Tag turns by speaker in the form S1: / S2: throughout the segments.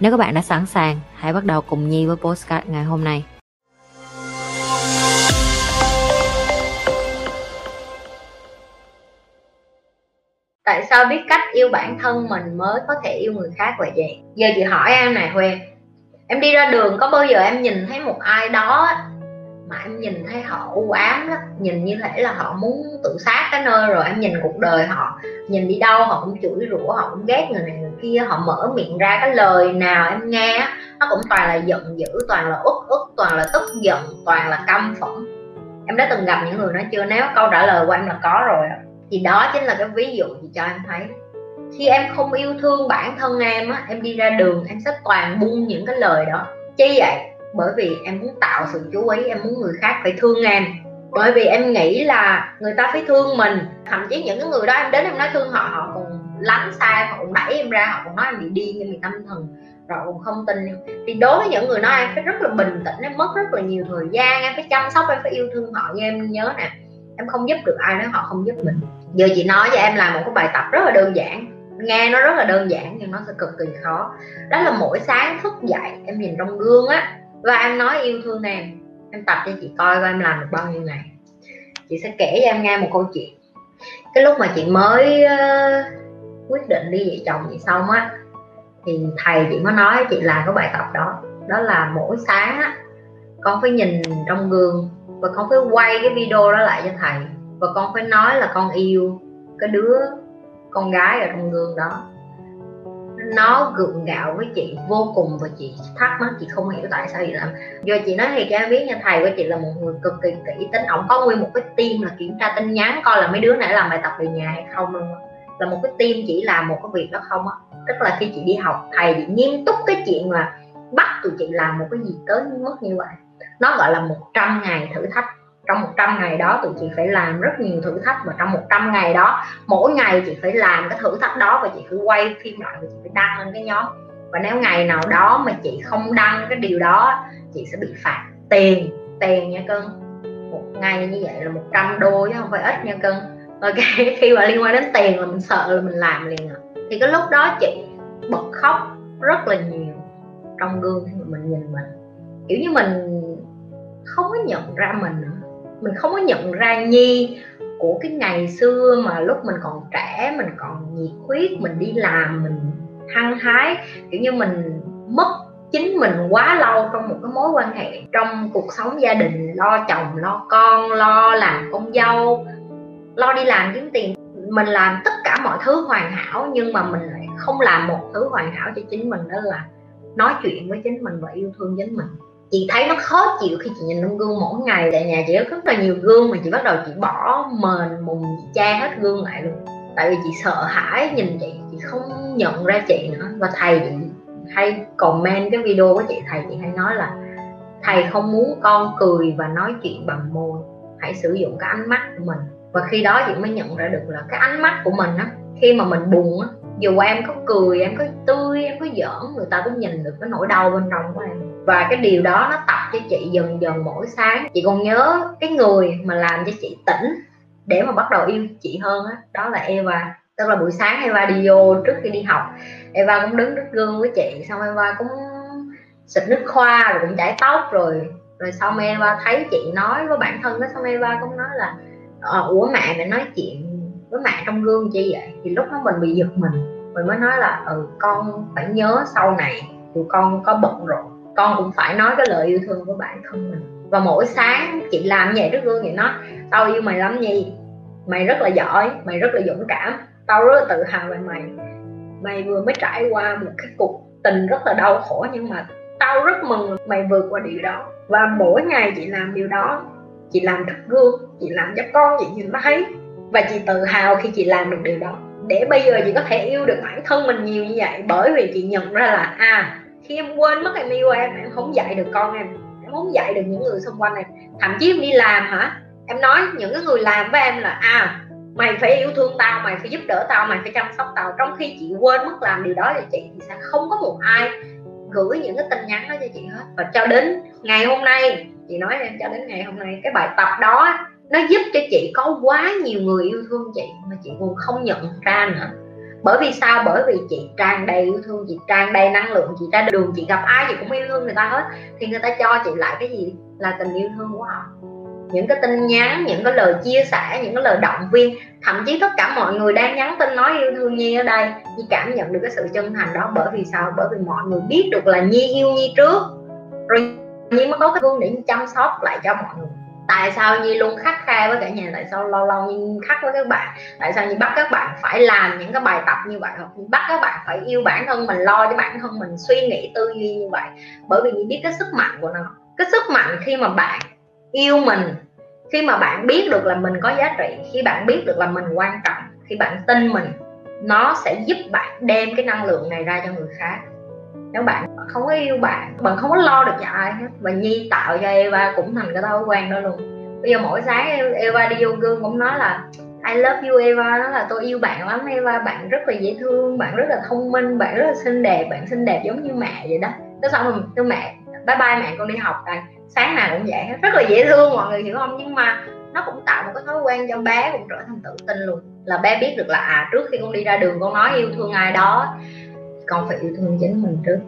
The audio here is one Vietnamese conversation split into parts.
S1: Nếu các bạn đã sẵn sàng, hãy bắt đầu cùng Nhi với postcard ngày hôm nay.
S2: Tại sao biết cách yêu bản thân mình mới có thể yêu người khác vậy chị? Giờ chị hỏi em này Huyền Em đi ra đường có bao giờ em nhìn thấy một ai đó mà em nhìn thấy họ u ám lắm nhìn như thể là họ muốn tự sát cái nơi rồi em nhìn cuộc đời họ nhìn đi đâu, họ cũng chửi rủa, họ cũng ghét người này người kia, họ mở miệng ra cái lời nào em nghe nó cũng toàn là giận dữ, toàn là ức ức, toàn là tức giận, toàn là căm phẫn. Em đã từng gặp những người đó chưa? Nếu câu trả lời của em là có rồi thì đó chính là cái ví dụ gì cho em thấy. Khi em không yêu thương bản thân em á, em đi ra đường, em sẽ toàn buông những cái lời đó. Chi vậy? Bởi vì em muốn tạo sự chú ý, em muốn người khác phải thương em bởi vì em nghĩ là người ta phải thương mình. Thậm chí những cái người đó em đến em nói thương họ họ còn lánh xa họ còn đẩy em ra, họ còn nói em bị điên, em bị tâm thần, rồi còn không tin thì đối với những người đó em phải rất là bình tĩnh, em mất rất là nhiều thời gian, em phải chăm sóc, em phải yêu thương họ như em nhớ nè. Em không giúp được ai nếu họ không giúp mình. Giờ chị nói cho em làm một cái bài tập rất là đơn giản. Nghe nó rất là đơn giản nhưng nó sẽ cực kỳ khó. Đó là mỗi sáng thức dậy, em nhìn trong gương á, và em nói yêu thương em em tập cho chị coi coi em làm được bao nhiêu ngày. Chị sẽ kể cho em nghe một câu chuyện. Cái lúc mà chị mới uh, quyết định đi dạy chồng chị xong á thì thầy chị mới nói chị làm cái bài tập đó. Đó là mỗi sáng á con phải nhìn trong gương và con phải quay cái video đó lại cho thầy. Và con phải nói là con yêu cái đứa con gái ở trong gương đó nó gượng gạo với chị, vô cùng, và chị thắc mắc, chị không hiểu tại sao chị làm. Do chị nói thì em biết nha, thầy của chị là một người cực kỳ kỹ tính. Ổng có nguyên một cái team là kiểm tra tin nhắn, coi là mấy đứa này làm bài tập về nhà hay không luôn là một cái team chỉ làm một cái việc đó không á. Tức là khi chị đi học, thầy bị nghiêm túc cái chuyện là bắt tụi chị làm một cái gì tới mức như vậy. Nó gọi là 100 ngày thử thách trong 100 ngày đó tụi chị phải làm rất nhiều thử thách và trong 100 ngày đó, mỗi ngày chị phải làm cái thử thách đó và chị phải quay phim lại và chị phải đăng lên cái nhóm. Và nếu ngày nào đó mà chị không đăng cái điều đó, chị sẽ bị phạt tiền tiền nha cưng một ngày như vậy là 100 đô chứ không phải ít nha cưng ok, khi mà liên quan đến tiền là mình sợ là mình làm liền à. Thì cái lúc đó chị bật khóc rất là nhiều trong gương khi mà mình nhìn mình. Kiểu như mình không có nhận ra mình nữa mình không có nhận ra nhi của cái ngày xưa mà lúc mình còn trẻ, mình còn nhiệt huyết, mình đi làm, mình hăng hái. Kiểu như mình mất chính mình quá lâu trong một cái mối quan hệ, trong cuộc sống gia đình, lo chồng, lo con, lo làm con dâu, lo đi làm kiếm tiền. Mình làm tất cả mọi thứ hoàn hảo nhưng mà mình lại không làm một thứ hoàn hảo cho chính mình, đó là nói chuyện với chính mình và yêu thương chính mình chị thấy nó khó chịu khi chị nhìn trong gương mỗi ngày. Tại nhà chị có rất là nhiều gương mà chị bắt đầu chị bỏ mền, mùng, chị cha hết gương lại luôn. Tại vì chị sợ hãi nhìn chị chị không nhận ra chị nữa. Và thầy chị hay comment cái video của chị, thầy chị hay nói là, thầy không muốn con cười và nói chuyện bằng môi. Hãy sử dụng cái ánh mắt của mình. Và khi đó chị mới nhận ra được là cái ánh mắt của mình á, khi mà mình buồn á dù em có cười em có tươi em có giỡn người ta cũng nhìn được cái nỗi đau bên trong của em. Và cái điều đó nó tập cho chị dần dần mỗi sáng. Chị còn nhớ cái người mà làm cho chị tỉnh để mà bắt đầu yêu chị hơn đó, đó là Eva. Tức là buổi sáng Eva đi vô trước khi đi học Eva cũng đứng trước gương với chị. Xong Eva cũng xịt nước khoa rồi cũng chải tóc rồi. Rồi xong Eva thấy chị nói với bản thân đó xong Eva cũng nói là ờ, ủa mẹ mẹ nói chuyện với mẹ trong gương chi vậy? Thì lúc đó mình bị giật mình. Mình mới nói là ừ con phải nhớ sau này tụi con có bận rộn. Con cũng phải nói cái lời yêu thương của bản thân mình. Và mỗi sáng chị làm vậy trước gương vậy nó tao yêu mày lắm nhi. Mày rất là giỏi, mày rất là dũng cảm. Tao rất là tự hào về mày. Mày vừa mới trải qua một cái cuộc tình rất là đau khổ, nhưng mà tao rất mừng mày vượt qua điều đó. Và mỗi ngày chị làm điều đó, chị làm trước gương, chị làm cho con chị nhìn thấy và chị tự hào khi chị làm được điều đó. Để bây giờ chị có thể yêu được bản thân mình nhiều như vậy, bởi vì chị nhận ra là à khi em quên mất em yêu em em không dạy được con em em không dạy được những người xung quanh em. Thậm chí em đi làm hả? Em nói những cái người làm với em là à mày phải yêu thương tao, mày phải giúp đỡ tao, mày phải chăm sóc tao. Trong khi chị quên mất làm điều đó cho chị thì sẽ không có một ai gửi những cái tin nhắn đó cho chị hết. Và cho đến ngày hôm nay, chị nói em, cho đến ngày hôm nay, cái bài tập đó nó giúp cho chị có quá nhiều người yêu thương chị mà chị còn không nhận ra nữa. Bởi vì sao? Bởi vì chị tràn đầy yêu thương, chị tràn đầy năng lượng, chị ra đường, chị gặp ai chị cũng yêu thương người ta hết. Thì người ta cho chị lại cái gì? Là tình yêu thương của họ. Những cái tin nhắn, những cái lời chia sẻ, những cái lời động viên, thậm chí tất cả mọi người đang nhắn tin nói yêu thương nhi ở đây, nhi cảm nhận được cái sự chân thành đó. Bởi vì sao? Bởi vì mọi người biết được là nhi yêu nhi trước. Rồi nhi mới có cái hương để chăm sóc lại cho mọi người tại sao nhi luôn khắc khe với cả nhà? Tại sao lâu lâu nhi khắc với các bạn? Tại sao nhi bắt các bạn phải làm những cái bài tập như vậy? Hoặc bắt các bạn phải yêu bản thân mình, lo cho bản thân mình, suy nghĩ tư duy như vậy? Bởi vì nhi biết cái sức mạnh của nó. Cái sức mạnh khi mà bạn yêu mình, khi mà bạn biết được là mình có giá trị, khi bạn biết được là mình quan trọng, khi bạn tin mình, nó sẽ giúp bạn đem cái năng lượng này ra cho người khác nếu bạn không có yêu bạn bạn không có lo được cho ai hết. Và nhi tạo cho eva cũng thành cái thói quen đó luôn. Bây giờ mỗi sáng e- eva đi vô gương cũng nói là, I love you, Eva. Đó là, tôi yêu bạn lắm, Eva. Bạn rất là dễ thương, bạn rất là thông minh, bạn rất là xinh đẹp, bạn xinh đẹp giống như mẹ vậy đó. Cái xong rồi tôi mẹ, bye bye mẹ, con đi học. Rồi sáng nào cũng vậy rất là dễ thương, mọi người hiểu không? Nhưng mà nó cũng tạo một cái thói quen cho bé cũng trở thành tự tin luôn. Là bé biết được là à trước khi con đi ra đường con nói yêu thương ai đó con phải yêu thương chính mình trước.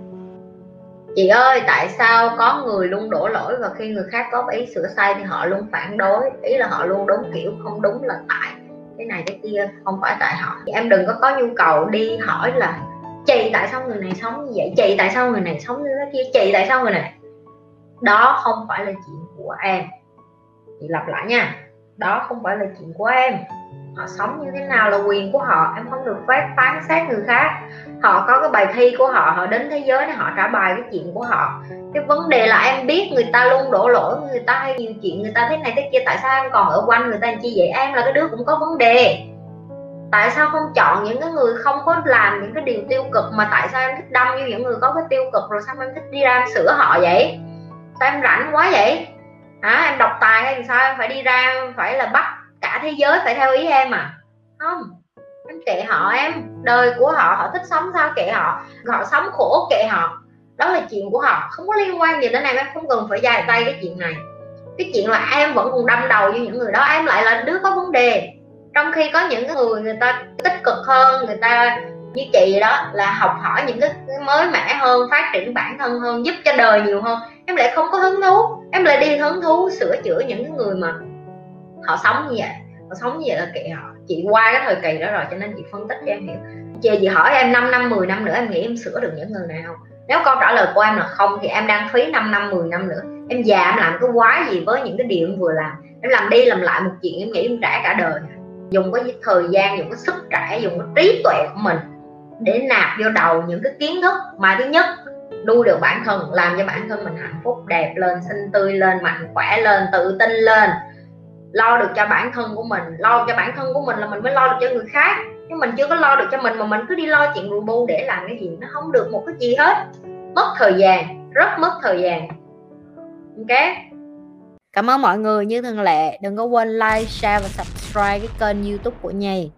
S2: Chị ơi, tại sao có người luôn đổ lỗi và khi người khác có ý sửa sai thì họ luôn phản đối? Ý là họ luôn đúng kiểu, không đúng là tại cái này cái kia, không phải tại họ. Em đừng có có nhu cầu đi hỏi là, chị, tại sao người này sống như vậy? Chị, tại sao người này sống như thế kia? Chị, tại sao người này? Đó không phải là chuyện của em. Chị lặp lại nha. Đó không phải là chuyện của em họ sống như thế nào là quyền của họ, em không được phép phán xét người khác. Họ có cái bài thi của họ họ đến thế giới để họ trả bài cái chuyện của họ. Cái vấn đề là em biết người ta luôn đổ lỗi người ta hay nhiều chuyện người ta thế này thế kia, tại sao em còn ở quanh người ta chi vậy? Em là cái đứa cũng có vấn đề. Tại sao không chọn những cái người không có làm những cái điều tiêu cực mà tại sao em thích đâm như những người có cái tiêu cực rồi sao em thích đi ra em sửa họ vậy? Sao em rảnh quá vậy? Hả? Em độc tài hay sao? Em phải đi ra phải là bắt cả thế giới phải theo ý em à? Không. Em kệ họ em. Đời của họ họ thích sống sao kệ họ? Họ sống khổ kệ họ. Đó là chuyện của họ. Không có liên quan gì đến em. Em không cần phải dài tay cái chuyện này. Cái chuyện là em vẫn còn đâm đầu với những người đó. Em lại là đứa có vấn đề. Trong khi có những người người ta tích cực hơn, người ta như chị đó, là học hỏi những cái mới mẻ hơn, phát triển bản thân hơn, giúp cho đời nhiều hơn. Em lại không có hứng thú. Em lại đi hứng thú sửa chữa những cái người mà họ sống như vậy. Họ sống như vậy là kệ họ. Chị qua cái thời kỳ đó rồi cho nên chị phân tích cho em hiểu. Chị chị hỏi em 5 năm 10 năm nữa em nghĩ em sửa được những người nào. Nếu câu trả lời của em là không thì em đang phí 5 năm 10 năm nữa. Em già em làm cái quái gì với những cái điều em vừa làm? Em làm đi làm lại một chuyện em nghĩ em trả cả đời dùng cái thời gian, dùng cái sức trẻ, dùng cái trí tuệ của mình để nạp vô đầu những cái kiến thức mà thứ nhất, nuôi được bản thân, làm cho bản thân mình hạnh phúc, đẹp lên, xinh tươi lên, mạnh khỏe lên, tự tin lên lo được cho bản thân của mình. Lo cho bản thân của mình là mình mới lo được cho người khác. Nhưng mình chưa có lo được cho mình mà mình cứ đi lo chuyện rù bu để làm cái gì, nó không được một cái gì hết. Mất thời gian, rất mất thời gian. Ok?
S1: Cảm ơn mọi người. Như thường lệ, đừng có quên like, share và subscribe cái kênh youtube của nhì